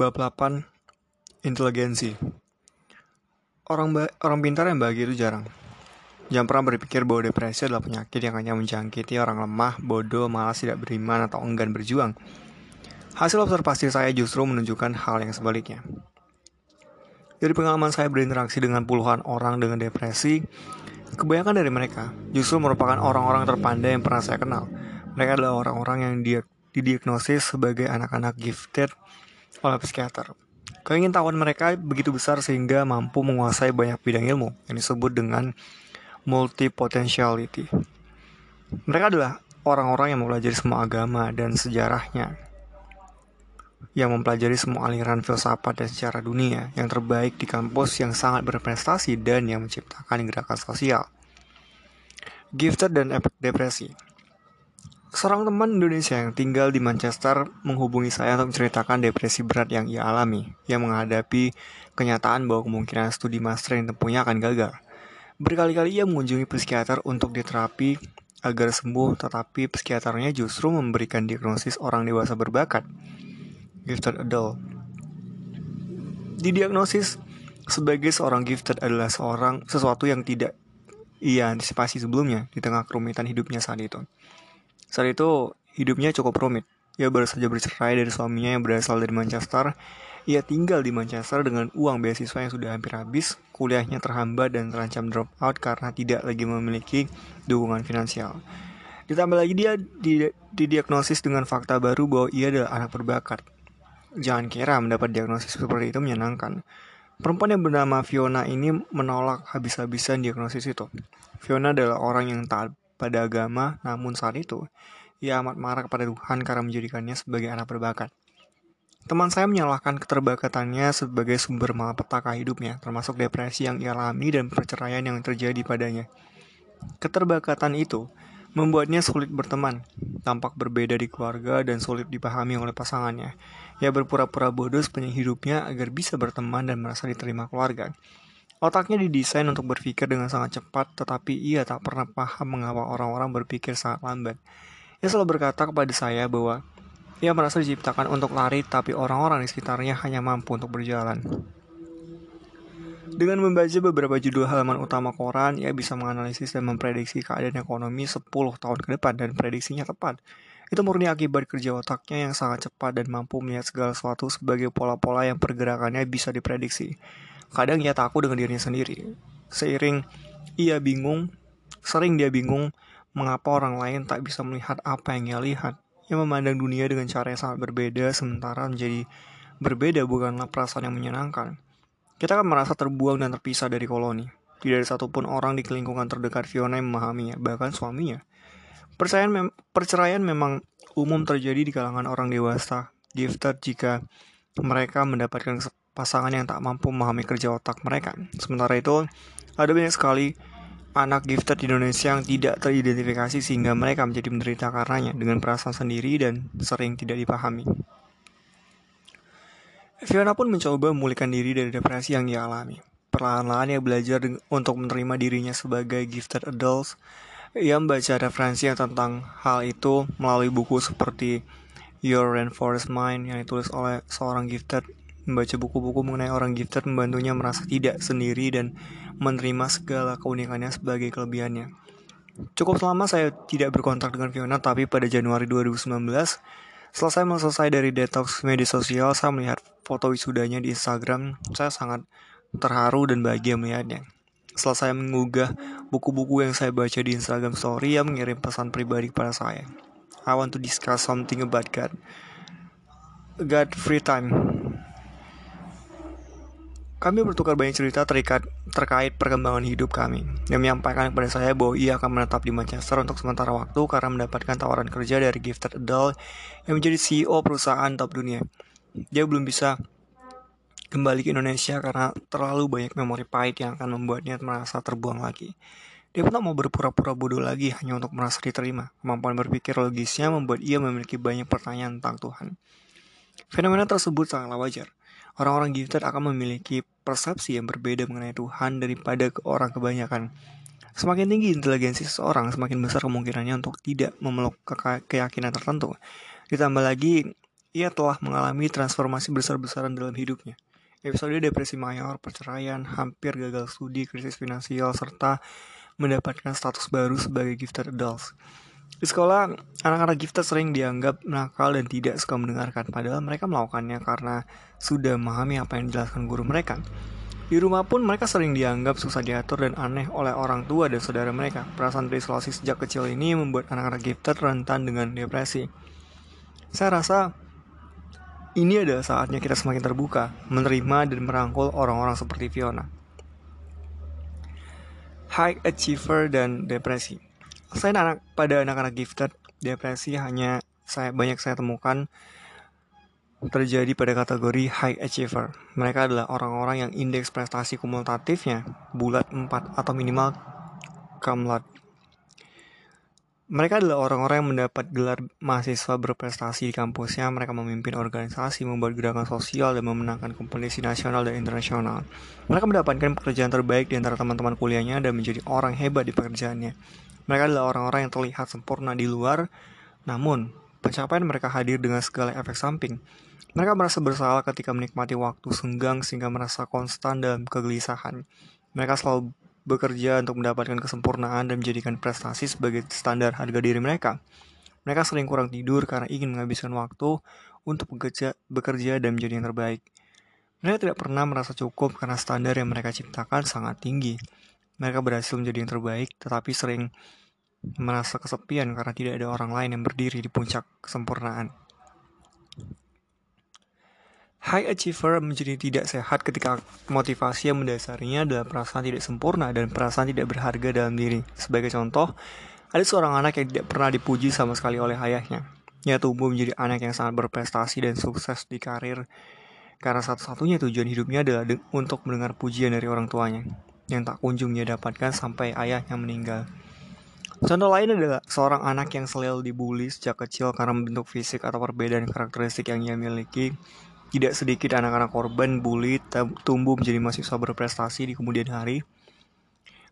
Bab 8 Inteligensi Orang orang pintar yang bahagia itu jarang. Jangan pernah berpikir bahwa depresi adalah penyakit yang hanya menjangkiti orang lemah, bodoh, malas tidak beriman, atau enggan berjuang. Hasil observasi saya justru menunjukkan hal yang sebaliknya. Dari pengalaman saya berinteraksi dengan puluhan orang dengan depresi, kebanyakan dari mereka justru merupakan orang-orang terpandai yang pernah saya kenal. Mereka adalah orang-orang yang dia didiagnosis sebagai anak-anak gifted oleh psikiater. Keingintahuan mereka begitu besar sehingga mampu menguasai banyak bidang ilmu yang disebut dengan multipotentiality. Mereka adalah orang-orang yang mempelajari semua agama dan sejarahnya, yang mempelajari semua aliran filsafat dan secara dunia yang terbaik di kampus yang sangat berprestasi dan yang menciptakan gerakan sosial. Gifted dan depresi Seorang teman Indonesia yang tinggal di Manchester menghubungi saya untuk menceritakan depresi berat yang ia alami, yang menghadapi kenyataan bahwa kemungkinan studi master yang tempuhnya akan gagal. Berkali-kali ia mengunjungi psikiater untuk diterapi agar sembuh, tetapi psikiaternya justru memberikan diagnosis orang dewasa berbakat, gifted adult. Didiagnosis sebagai seorang gifted adalah seorang sesuatu yang tidak ia antisipasi sebelumnya di tengah kerumitan hidupnya saat itu. Saat itu, hidupnya cukup rumit. Ia baru saja bercerai dari suaminya yang berasal dari Manchester. Ia tinggal di Manchester dengan uang beasiswa yang sudah hampir habis, kuliahnya terhambat dan terancam drop out karena tidak lagi memiliki dukungan finansial. Ditambah lagi dia didiagnosis dengan fakta baru bahwa ia adalah anak berbakat. Jangan kira mendapat diagnosis seperti itu menyenangkan. Perempuan yang bernama Fiona ini menolak habis-habisan diagnosis itu. Fiona adalah orang yang taat pada agama, namun saat itu ia amat marah kepada Tuhan karena menjadikannya sebagai anak berbakat. Teman saya menyalahkan keterbakatannya sebagai sumber malapetaka hidupnya, termasuk depresi yang ia alami dan perceraian yang terjadi padanya. Keterbakatan itu membuatnya sulit berteman, tampak berbeda di keluarga dan sulit dipahami oleh pasangannya. Ia berpura-pura bodoh sepanjang hidupnya agar bisa berteman dan merasa diterima keluarga. Otaknya didesain untuk berpikir dengan sangat cepat, tetapi ia tak pernah paham mengapa orang-orang berpikir sangat lambat. Ia selalu berkata kepada saya bahwa ia merasa diciptakan untuk lari, tapi orang-orang di sekitarnya hanya mampu untuk berjalan. Dengan membaca beberapa judul halaman utama koran, ia bisa menganalisis dan memprediksi keadaan ekonomi 10 tahun ke depan dan prediksinya tepat. Itu murni akibat kerja otaknya yang sangat cepat dan mampu melihat segala sesuatu sebagai pola-pola yang pergerakannya bisa diprediksi. Kadang ia takut dengan dirinya sendiri. Seiring ia bingung, sering dia bingung mengapa orang lain tak bisa melihat apa yang ia lihat. Ia memandang dunia dengan cara yang sangat berbeda, sementara menjadi berbeda bukanlah perasaan yang menyenangkan. Kita akan merasa terbuang dan terpisah dari koloni. Tidak ada satupun orang di lingkungan terdekat Fiona yang memahaminya, bahkan suaminya. Perceraian, mem perceraian memang umum terjadi di kalangan orang dewasa, gifted jika mereka mendapatkan pasangan yang tak mampu memahami kerja otak mereka. Sementara itu, ada banyak sekali anak gifted di Indonesia yang tidak teridentifikasi sehingga mereka menjadi menderita karenanya dengan perasaan sendiri dan sering tidak dipahami. Fiona pun mencoba memulihkan diri dari depresi yang ia alami. Perlahan-lahan ia belajar untuk menerima dirinya sebagai gifted adults. Ia membaca referensi yang tentang hal itu melalui buku seperti Your Reinforced Mind yang ditulis oleh seorang gifted Membaca buku-buku mengenai orang gifted membantunya merasa tidak sendiri dan menerima segala keunikannya sebagai kelebihannya. Cukup selama saya tidak berkontak dengan Fiona, tapi pada Januari 2019, setelah saya selesai dari detox media sosial, saya melihat foto wisudanya di Instagram. Saya sangat terharu dan bahagia melihatnya. Setelah saya mengunggah buku-buku yang saya baca di Instagram Story, ia mengirim pesan pribadi kepada saya. I want to discuss something about God. God free time. Kami bertukar banyak cerita terikat, terkait perkembangan hidup kami. Dia menyampaikan kepada saya bahwa ia akan menetap di Manchester untuk sementara waktu karena mendapatkan tawaran kerja dari gifted adult yang menjadi CEO perusahaan top dunia. Dia belum bisa kembali ke Indonesia karena terlalu banyak memori pahit yang akan membuatnya merasa terbuang lagi. Dia pun tak mau berpura-pura bodoh lagi hanya untuk merasa diterima. Kemampuan berpikir logisnya membuat ia memiliki banyak pertanyaan tentang Tuhan. Fenomena tersebut sangatlah wajar. Orang-orang gifted akan memiliki persepsi yang berbeda mengenai Tuhan daripada ke orang kebanyakan. Semakin tinggi inteligensi seseorang, semakin besar kemungkinannya untuk tidak memeluk ke keyakinan tertentu. Ditambah lagi, ia telah mengalami transformasi besar-besaran dalam hidupnya. Episode depresi mayor, perceraian, hampir gagal studi, krisis finansial, serta mendapatkan status baru sebagai gifted adults. Di sekolah, anak-anak gifted sering dianggap nakal dan tidak suka mendengarkan, padahal mereka melakukannya karena sudah memahami apa yang dijelaskan guru mereka. Di rumah pun mereka sering dianggap susah diatur dan aneh oleh orang tua dan saudara mereka. Perasaan terisolasi sejak kecil ini membuat anak-anak gifted rentan dengan depresi. Saya rasa ini adalah saatnya kita semakin terbuka, menerima dan merangkul orang-orang seperti Fiona. High achiever dan depresi. Selain anak pada anak-anak gifted, depresi hanya saya banyak saya temukan terjadi pada kategori high achiever. Mereka adalah orang-orang yang indeks prestasi kumulatifnya bulat 4 atau minimal kamlat. Mereka adalah orang-orang yang mendapat gelar mahasiswa berprestasi di kampusnya. Mereka memimpin organisasi, membuat gerakan sosial, dan memenangkan kompetisi nasional dan internasional. Mereka mendapatkan pekerjaan terbaik di antara teman-teman kuliahnya dan menjadi orang hebat di pekerjaannya. Mereka adalah orang-orang yang terlihat sempurna di luar, namun pencapaian mereka hadir dengan segala efek samping. Mereka merasa bersalah ketika menikmati waktu senggang sehingga merasa konstan dalam kegelisahan. Mereka selalu bekerja untuk mendapatkan kesempurnaan dan menjadikan prestasi sebagai standar harga diri mereka. Mereka sering kurang tidur karena ingin menghabiskan waktu untuk bekerja, bekerja dan menjadi yang terbaik. Mereka tidak pernah merasa cukup karena standar yang mereka ciptakan sangat tinggi. Mereka berhasil menjadi yang terbaik, tetapi sering merasa kesepian karena tidak ada orang lain yang berdiri di puncak kesempurnaan. High achiever menjadi tidak sehat ketika motivasi yang mendasarinya adalah perasaan tidak sempurna dan perasaan tidak berharga dalam diri. Sebagai contoh, ada seorang anak yang tidak pernah dipuji sama sekali oleh ayahnya. Ia tumbuh menjadi anak yang sangat berprestasi dan sukses di karir karena satu-satunya tujuan hidupnya adalah untuk mendengar pujian dari orang tuanya yang tak kunjung ia dapatkan sampai ayahnya meninggal. Contoh lain adalah seorang anak yang selalu dibully sejak kecil karena bentuk fisik atau perbedaan karakteristik yang ia miliki tidak sedikit anak-anak korban bully tumbuh menjadi mahasiswa berprestasi di kemudian hari.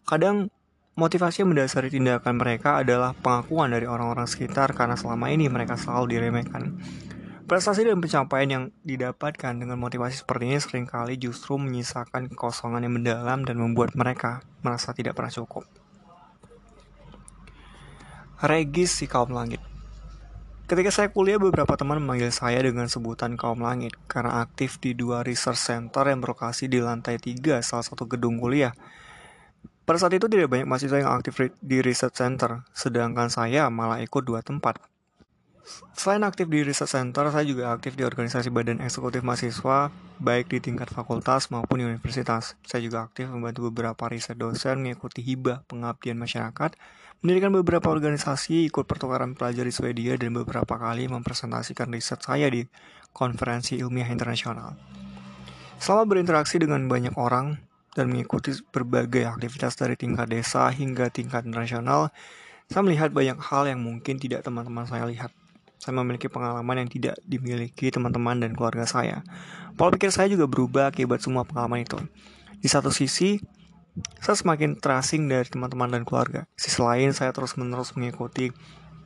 Kadang motivasi yang mendasari tindakan mereka adalah pengakuan dari orang-orang sekitar karena selama ini mereka selalu diremehkan. Prestasi dan pencapaian yang didapatkan dengan motivasi seperti ini sering kali justru menyisakan kekosongan yang mendalam dan membuat mereka merasa tidak pernah cukup. Regis si kaum langit Ketika saya kuliah, beberapa teman memanggil saya dengan sebutan kaum langit karena aktif di dua research center yang berlokasi di lantai tiga salah satu gedung kuliah. Pada saat itu tidak banyak mahasiswa yang aktif di research center, sedangkan saya malah ikut dua tempat. Selain aktif di research center, saya juga aktif di organisasi badan eksekutif mahasiswa, baik di tingkat fakultas maupun universitas. Saya juga aktif membantu beberapa riset dosen mengikuti hibah pengabdian masyarakat, mendirikan beberapa organisasi, ikut pertukaran pelajar di Swedia, dan beberapa kali mempresentasikan riset saya di konferensi ilmiah internasional. Selama berinteraksi dengan banyak orang dan mengikuti berbagai aktivitas dari tingkat desa hingga tingkat nasional, saya melihat banyak hal yang mungkin tidak teman-teman saya lihat. Saya memiliki pengalaman yang tidak dimiliki teman-teman dan keluarga saya. Pola pikir saya juga berubah akibat semua pengalaman itu. Di satu sisi, saya semakin terasing dari teman-teman dan keluarga. Sisi lain, saya terus-menerus mengikuti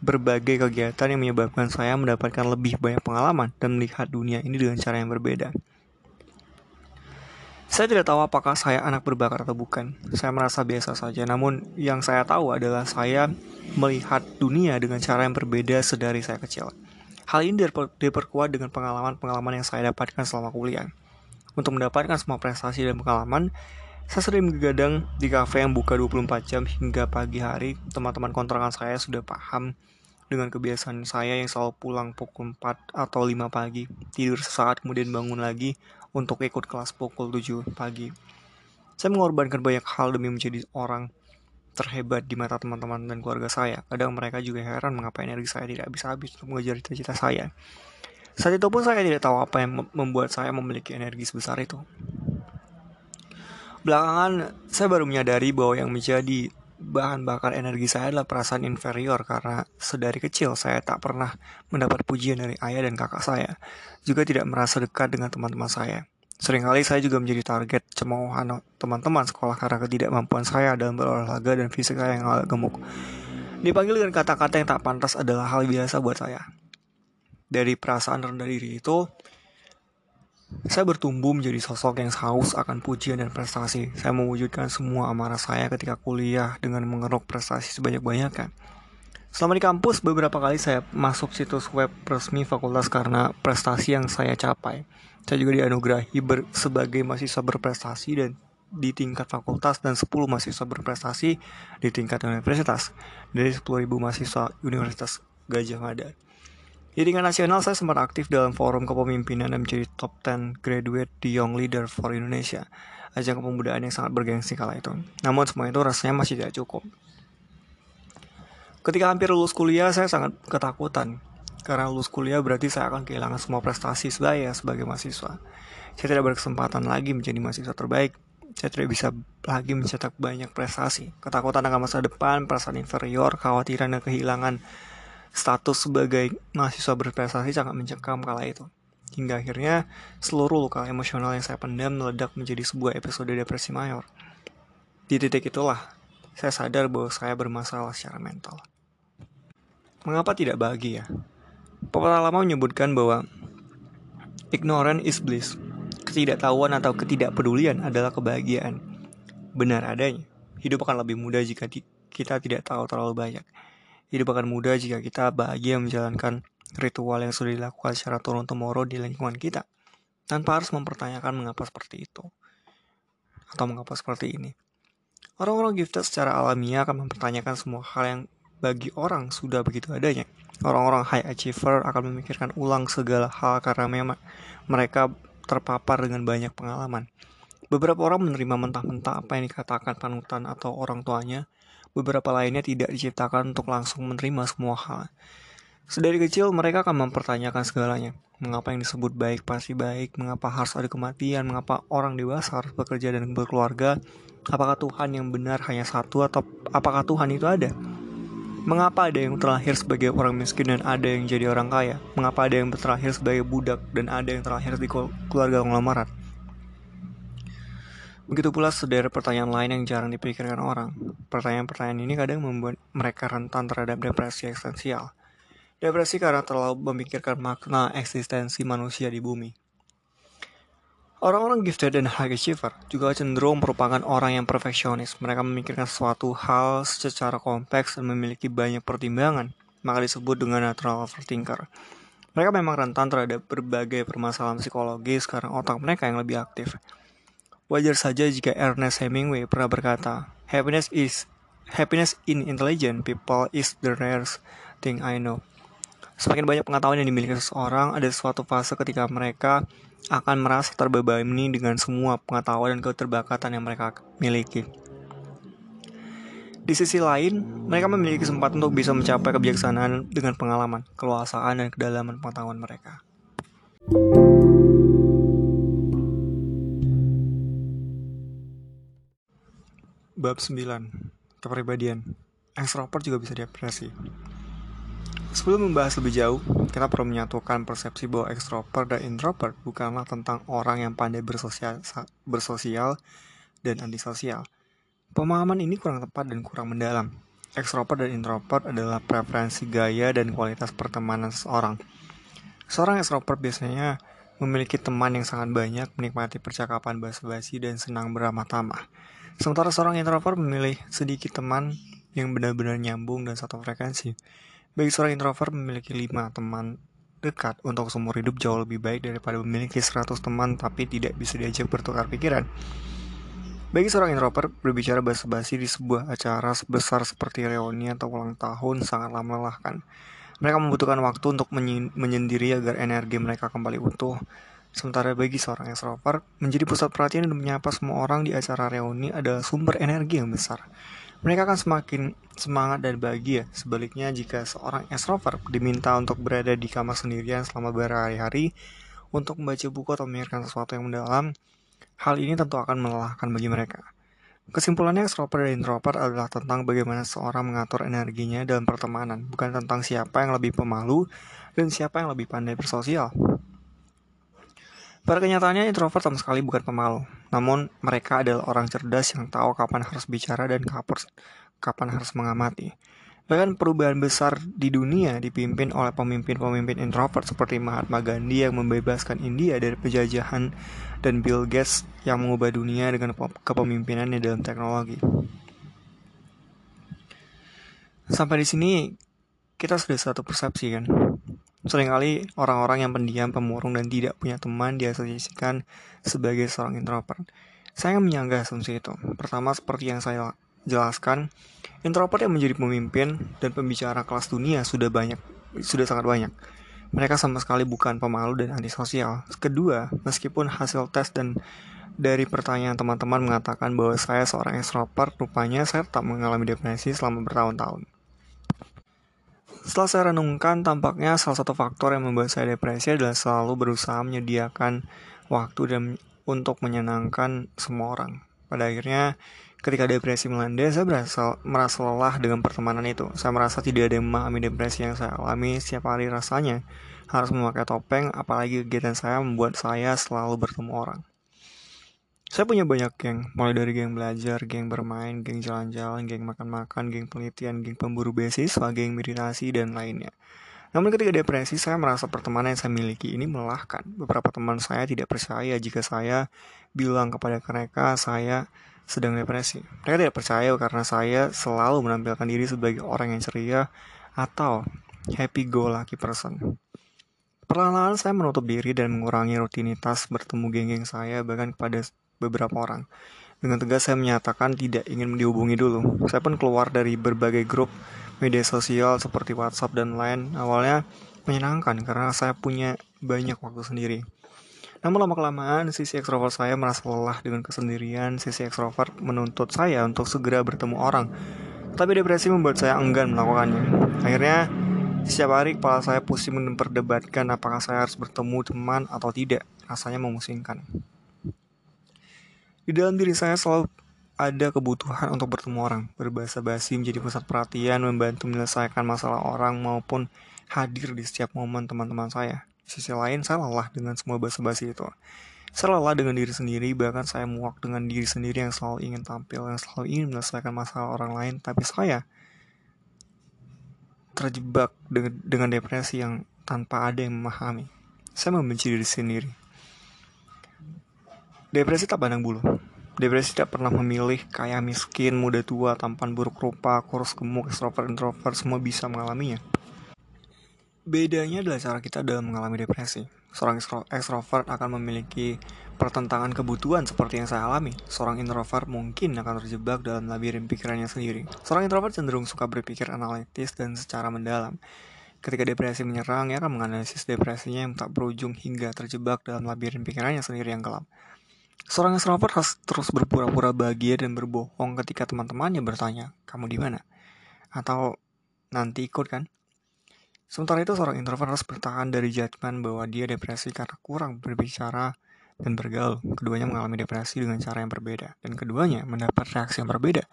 berbagai kegiatan yang menyebabkan saya mendapatkan lebih banyak pengalaman dan melihat dunia ini dengan cara yang berbeda. Saya tidak tahu apakah saya anak berbakat atau bukan. Saya merasa biasa saja, namun yang saya tahu adalah saya melihat dunia dengan cara yang berbeda sedari saya kecil. Hal ini diperkuat dengan pengalaman-pengalaman yang saya dapatkan selama kuliah. Untuk mendapatkan semua prestasi dan pengalaman, saya sering begadang di kafe yang buka 24 jam hingga pagi hari. Teman-teman kontrakan saya sudah paham dengan kebiasaan saya yang selalu pulang pukul 4 atau 5 pagi, tidur sesaat kemudian bangun lagi untuk ikut kelas pukul 7 pagi. Saya mengorbankan banyak hal demi menjadi orang terhebat di mata teman-teman dan keluarga saya. Kadang mereka juga heran mengapa energi saya tidak bisa habis untuk mengejar cita-cita saya. Saat itu pun saya tidak tahu apa yang membuat saya memiliki energi sebesar itu. Belakangan, saya baru menyadari bahwa yang menjadi bahan bakar energi saya adalah perasaan inferior karena sedari kecil saya tak pernah mendapat pujian dari ayah dan kakak saya, juga tidak merasa dekat dengan teman-teman saya. Seringkali saya juga menjadi target cemoohan teman-teman sekolah karena ketidakmampuan saya dalam berolahraga dan fisik saya yang agak gemuk. Dipanggil dengan kata-kata yang tak pantas adalah hal biasa buat saya. dari perasaan rendah diri itu saya bertumbuh menjadi sosok yang haus akan pujian dan prestasi. Saya mewujudkan semua amarah saya ketika kuliah dengan mengeruk prestasi sebanyak-banyaknya. Selama di kampus, beberapa kali saya masuk situs web resmi fakultas karena prestasi yang saya capai. Saya juga dianugerahi ber sebagai mahasiswa berprestasi dan di tingkat fakultas dan 10 mahasiswa berprestasi di tingkat universitas dari 10.000 mahasiswa Universitas Gajah Mada. Di tingkat nasional, saya sempat aktif dalam forum kepemimpinan dan menjadi top 10 graduate di Young Leader for Indonesia, ajang kepemudaan yang sangat bergengsi kala itu. Namun semua itu rasanya masih tidak cukup. Ketika hampir lulus kuliah, saya sangat ketakutan. Karena lulus kuliah berarti saya akan kehilangan semua prestasi saya sebagai mahasiswa. Saya tidak berkesempatan lagi menjadi mahasiswa terbaik. Saya tidak bisa lagi mencetak banyak prestasi. Ketakutan akan masa depan, perasaan inferior, kekhawatiran dan kehilangan status sebagai mahasiswa berprestasi sangat mencekam kala itu. Hingga akhirnya seluruh luka emosional yang saya pendam meledak menjadi sebuah episode depresi mayor. Di titik itulah, saya sadar bahwa saya bermasalah secara mental. Mengapa tidak bahagia? Pepatah lama menyebutkan bahwa ignorance is bliss. Ketidaktahuan atau ketidakpedulian adalah kebahagiaan. Benar adanya. Hidup akan lebih mudah jika kita tidak tahu terlalu banyak. Hidup akan mudah jika kita bahagia menjalankan ritual yang sudah dilakukan secara turun-temurun di lingkungan kita, tanpa harus mempertanyakan mengapa seperti itu, atau mengapa seperti ini. Orang-orang gifted secara alamiah akan mempertanyakan semua hal yang bagi orang sudah begitu adanya. Orang-orang high achiever akan memikirkan ulang segala hal karena memang mereka terpapar dengan banyak pengalaman. Beberapa orang menerima mentah-mentah apa yang dikatakan panutan atau orang tuanya, beberapa lainnya tidak diciptakan untuk langsung menerima semua hal. Sedari kecil mereka akan mempertanyakan segalanya. Mengapa yang disebut baik pasti baik, mengapa harus ada kematian, mengapa orang dewasa harus bekerja dan berkeluarga, apakah Tuhan yang benar hanya satu atau apakah Tuhan itu ada? Mengapa ada yang terlahir sebagai orang miskin dan ada yang jadi orang kaya? Mengapa ada yang terlahir sebagai budak dan ada yang terlahir di keluarga konglomeraat? Begitu pula sederet pertanyaan lain yang jarang dipikirkan orang. Pertanyaan-pertanyaan ini kadang membuat mereka rentan terhadap depresi eksistensial. Depresi karena terlalu memikirkan makna eksistensi manusia di bumi. Orang-orang gifted dan high achiever juga cenderung merupakan orang yang perfeksionis. Mereka memikirkan suatu hal secara kompleks dan memiliki banyak pertimbangan, maka disebut dengan natural overthinker. Mereka memang rentan terhadap berbagai permasalahan psikologis karena otak mereka yang lebih aktif. Wajar saja jika Ernest Hemingway pernah berkata, "Happiness is happiness in intelligent people is the rarest thing I know." Semakin banyak pengetahuan yang dimiliki seseorang, ada suatu fase ketika mereka akan merasa terbebani dengan semua pengetahuan dan keterbakatan yang mereka miliki. Di sisi lain, mereka memiliki kesempatan untuk bisa mencapai kebijaksanaan dengan pengalaman, keluasaan, dan kedalaman pengetahuan mereka. Bab 9 Kepribadian Extrovert juga bisa depresi Sebelum membahas lebih jauh, kita perlu menyatukan persepsi bahwa extrovert dan introvert bukanlah tentang orang yang pandai bersosial, bersosial dan antisosial. Pemahaman ini kurang tepat dan kurang mendalam. Extrovert dan introvert adalah preferensi gaya dan kualitas pertemanan seseorang. Seorang extrovert biasanya memiliki teman yang sangat banyak, menikmati percakapan basa-basi, dan senang beramah tamah. Sementara seorang introvert memilih sedikit teman yang benar-benar nyambung dan satu frekuensi. Bagi seorang introvert memiliki lima teman dekat untuk seumur hidup jauh lebih baik daripada memiliki 100 teman tapi tidak bisa diajak bertukar pikiran. Bagi seorang introvert, berbicara basa-basi di sebuah acara sebesar seperti reuni atau ulang tahun sangatlah melelahkan. Mereka membutuhkan waktu untuk menyendiri agar energi mereka kembali utuh. Sementara bagi seorang extrovert, menjadi pusat perhatian dan menyapa semua orang di acara reuni adalah sumber energi yang besar. Mereka akan semakin semangat dan bahagia. Sebaliknya, jika seorang extrovert diminta untuk berada di kamar sendirian selama berhari-hari untuk membaca buku atau memikirkan sesuatu yang mendalam, hal ini tentu akan melelahkan bagi mereka. Kesimpulannya, extrovert dan introvert adalah tentang bagaimana seorang mengatur energinya dalam pertemanan, bukan tentang siapa yang lebih pemalu dan siapa yang lebih pandai bersosial. Pada kenyataannya introvert sama sekali bukan pemalu, namun mereka adalah orang cerdas yang tahu kapan harus bicara dan kapan harus mengamati. Bahkan perubahan besar di dunia dipimpin oleh pemimpin-pemimpin introvert seperti Mahatma Gandhi yang membebaskan India dari penjajahan dan Bill Gates yang mengubah dunia dengan kepemimpinannya dalam teknologi. Sampai di sini kita sudah satu persepsi kan. Seringkali orang-orang yang pendiam, pemurung, dan tidak punya teman diasosiasikan sebagai seorang introvert. Saya menyanggah asumsi itu. Pertama, seperti yang saya jelaskan, introvert yang menjadi pemimpin dan pembicara kelas dunia sudah banyak, sudah sangat banyak. Mereka sama sekali bukan pemalu dan antisosial. Kedua, meskipun hasil tes dan dari pertanyaan teman-teman mengatakan bahwa saya seorang extrovert, rupanya saya tetap mengalami depresi selama bertahun-tahun. Setelah saya renungkan, tampaknya salah satu faktor yang membuat saya depresi adalah selalu berusaha menyediakan waktu dan untuk menyenangkan semua orang. Pada akhirnya, ketika depresi melanda, saya berasa, merasa lelah dengan pertemanan itu. Saya merasa tidak ada yang memahami depresi yang saya alami setiap hari rasanya. Harus memakai topeng, apalagi kegiatan saya membuat saya selalu bertemu orang. Saya punya banyak geng, mulai dari geng belajar, geng bermain, geng jalan-jalan, geng makan-makan, geng penelitian, geng pemburu beasiswa, geng meditasi, dan lainnya. Namun ketika depresi, saya merasa pertemanan yang saya miliki ini melelahkan. Beberapa teman saya tidak percaya jika saya bilang kepada mereka saya sedang depresi. Mereka tidak percaya karena saya selalu menampilkan diri sebagai orang yang ceria atau happy go lucky person. Perlahan-lahan saya menutup diri dan mengurangi rutinitas bertemu geng-geng saya bahkan kepada beberapa orang. Dengan tegas saya menyatakan tidak ingin dihubungi dulu. Saya pun keluar dari berbagai grup media sosial seperti WhatsApp dan lain awalnya menyenangkan karena saya punya banyak waktu sendiri. Namun lama-kelamaan sisi ekstrovert saya merasa lelah dengan kesendirian, sisi ekstrovert menuntut saya untuk segera bertemu orang. Tapi depresi membuat saya enggan melakukannya. Akhirnya, setiap hari kepala saya pusing memperdebatkan apakah saya harus bertemu teman atau tidak. Rasanya memusingkan. Di dalam diri saya selalu ada kebutuhan untuk bertemu orang, berbahasa basi menjadi pusat perhatian, membantu menyelesaikan masalah orang maupun hadir di setiap momen teman-teman saya. Di sisi lain, saya lelah dengan semua bahasa basi itu. Saya lelah dengan diri sendiri, bahkan saya muak dengan diri sendiri yang selalu ingin tampil, yang selalu ingin menyelesaikan masalah orang lain, tapi saya terjebak dengan depresi yang tanpa ada yang memahami. Saya membenci diri sendiri. Depresi tak pandang bulu. Depresi tidak pernah memilih kaya miskin, muda tua, tampan buruk rupa, kurus gemuk, extrovert, introvert, semua bisa mengalaminya. Bedanya adalah cara kita dalam mengalami depresi. Seorang extrovert akan memiliki pertentangan kebutuhan seperti yang saya alami. Seorang introvert mungkin akan terjebak dalam labirin pikirannya sendiri. Seorang introvert cenderung suka berpikir analitis dan secara mendalam. Ketika depresi menyerang, ia menganalisis depresinya yang tak berujung hingga terjebak dalam labirin pikirannya sendiri yang gelap. Seorang extrovert harus terus berpura-pura bahagia dan berbohong ketika teman-temannya bertanya, kamu di mana? Atau nanti ikut kan? Sementara itu seorang introvert harus bertahan dari judgement bahwa dia depresi karena kurang berbicara dan bergaul. Keduanya mengalami depresi dengan cara yang berbeda. Dan keduanya mendapat reaksi yang berbeda.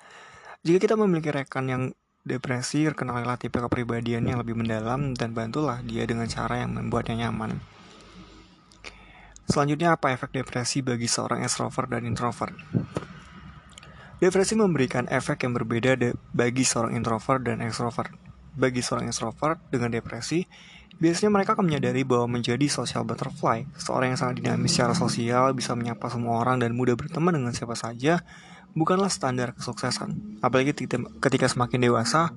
Jika kita memiliki rekan yang depresi, kenalilah tipe kepribadiannya yang lebih mendalam dan bantulah dia dengan cara yang membuatnya nyaman. Selanjutnya apa efek depresi bagi seorang extrovert dan introvert? Depresi memberikan efek yang berbeda bagi seorang introvert dan extrovert. Bagi seorang extrovert dengan depresi, biasanya mereka akan menyadari bahwa menjadi social butterfly, seorang yang sangat dinamis secara sosial, bisa menyapa semua orang dan mudah berteman dengan siapa saja, bukanlah standar kesuksesan. Apalagi ketika semakin dewasa,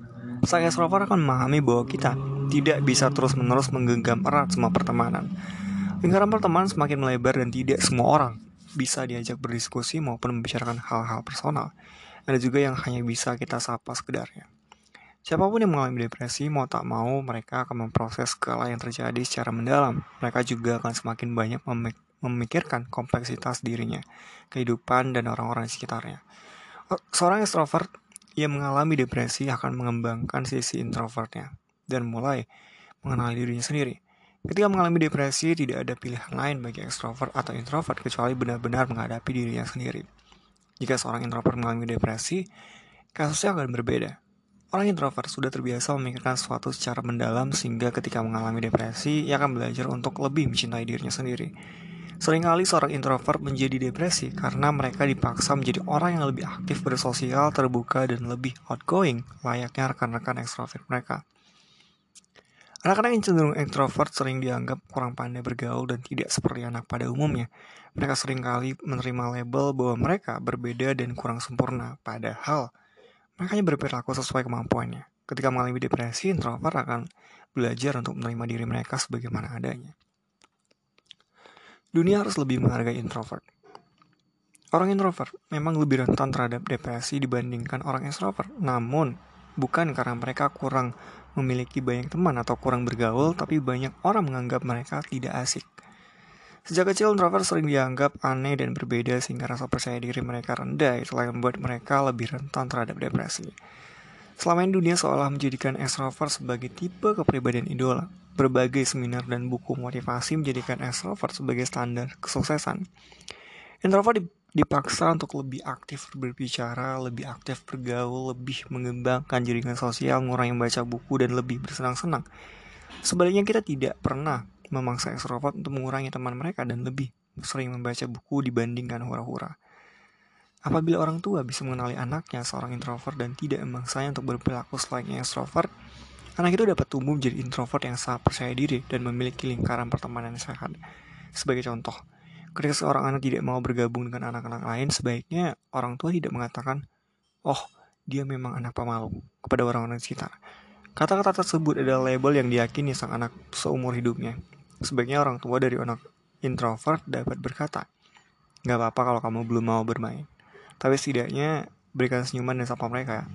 sang extrovert akan memahami bahwa kita tidak bisa terus-menerus menggenggam erat semua pertemanan. Lingkaran pertemanan semakin melebar dan tidak semua orang bisa diajak berdiskusi maupun membicarakan hal-hal personal. Ada juga yang hanya bisa kita sapa sekedarnya. Siapa pun yang mengalami depresi, mau tak mau, mereka akan memproses segala yang terjadi secara mendalam. Mereka juga akan semakin banyak memikirkan kompleksitas dirinya, kehidupan, dan orang-orang di sekitarnya. Seorang extrovert yang mengalami depresi akan mengembangkan sisi introvertnya dan mulai mengenali dirinya sendiri. Ketika mengalami depresi, tidak ada pilihan lain bagi ekstrovert atau introvert kecuali benar-benar menghadapi dirinya sendiri. Jika seorang introvert mengalami depresi, kasusnya akan berbeda. Orang introvert sudah terbiasa memikirkan sesuatu secara mendalam sehingga ketika mengalami depresi, ia akan belajar untuk lebih mencintai dirinya sendiri. Seringkali seorang introvert menjadi depresi karena mereka dipaksa menjadi orang yang lebih aktif bersosial, terbuka, dan lebih outgoing, layaknya rekan-rekan ekstrovert mereka. Anak-anak yang cenderung introvert sering dianggap kurang pandai bergaul dan tidak seperti anak pada umumnya. Mereka sering kali menerima label bahwa mereka berbeda dan kurang sempurna, padahal mereka hanya berperilaku sesuai kemampuannya. Ketika mengalami depresi, introvert akan belajar untuk menerima diri mereka sebagaimana adanya. Dunia harus lebih menghargai introvert. Orang introvert memang lebih rentan terhadap depresi dibandingkan orang extrovert. Namun, bukan karena mereka kurang memiliki banyak teman atau kurang bergaul, tapi banyak orang menganggap mereka tidak asik. Sejak kecil, introvert sering dianggap aneh dan berbeda sehingga rasa percaya diri mereka rendah, itulah yang membuat mereka lebih rentan terhadap depresi. Selama ini dunia seolah menjadikan extrovert sebagai tipe kepribadian idola. Berbagai seminar dan buku motivasi menjadikan extrovert sebagai standar kesuksesan. Introvert dipaksa untuk lebih aktif berbicara, lebih aktif bergaul, lebih mengembangkan jaringan sosial, mengurangi membaca buku, dan lebih bersenang-senang. Sebaliknya kita tidak pernah memaksa extrovert untuk mengurangi teman mereka dan lebih sering membaca buku dibandingkan hura-hura. Apabila orang tua bisa mengenali anaknya seorang introvert dan tidak memaksanya untuk berperilaku selayaknya extrovert, Anak itu dapat tumbuh menjadi introvert yang sangat percaya diri dan memiliki lingkaran pertemanan yang sehat. Sebagai contoh, ketika seorang anak tidak mau bergabung dengan anak-anak lain, sebaiknya orang tua tidak mengatakan, "Oh, dia memang anak pemalu" kepada orang-orang sekitar. Kata-kata tersebut adalah label yang diyakini sang anak seumur hidupnya. Sebaiknya orang tua dari anak introvert dapat berkata, "Gak apa-apa kalau kamu belum mau bermain." Tapi setidaknya berikan senyuman dan sapa mereka.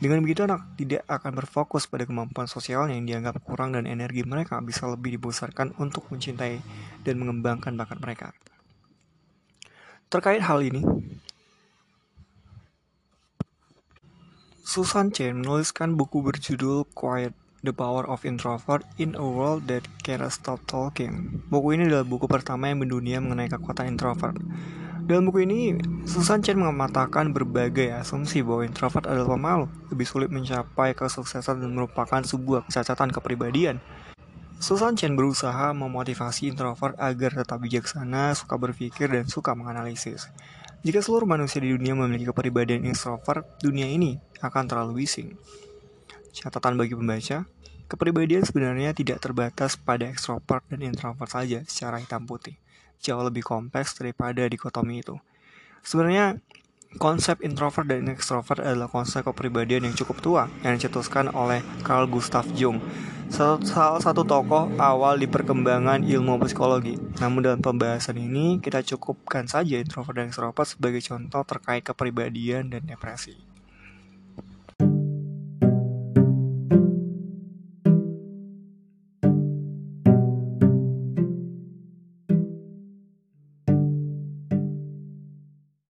Dengan begitu anak tidak akan berfokus pada kemampuan sosialnya yang dianggap kurang dan energi mereka bisa lebih dibesarkan untuk mencintai dan mengembangkan bakat mereka. Terkait hal ini, Susan Chen menuliskan buku berjudul Quiet The Power of Introvert in a World That Can't Stop Talking. Buku ini adalah buku pertama yang mendunia mengenai kekuatan introvert. Dalam buku ini, Susan Chen mengatakan berbagai asumsi bahwa introvert adalah pemalu, lebih sulit mencapai kesuksesan dan merupakan sebuah kecacatan kepribadian. Susan Chen berusaha memotivasi introvert agar tetap bijaksana, suka berpikir, dan suka menganalisis. Jika seluruh manusia di dunia memiliki kepribadian introvert, dunia ini akan terlalu bising. Catatan bagi pembaca, kepribadian sebenarnya tidak terbatas pada ekstrovert dan introvert saja secara hitam putih jauh lebih kompleks daripada dikotomi itu. Sebenarnya konsep introvert dan extrovert adalah konsep kepribadian yang cukup tua yang dicetuskan oleh Carl Gustav Jung, salah satu tokoh awal di perkembangan ilmu psikologi. Namun dalam pembahasan ini kita cukupkan saja introvert dan extrovert sebagai contoh terkait kepribadian dan depresi.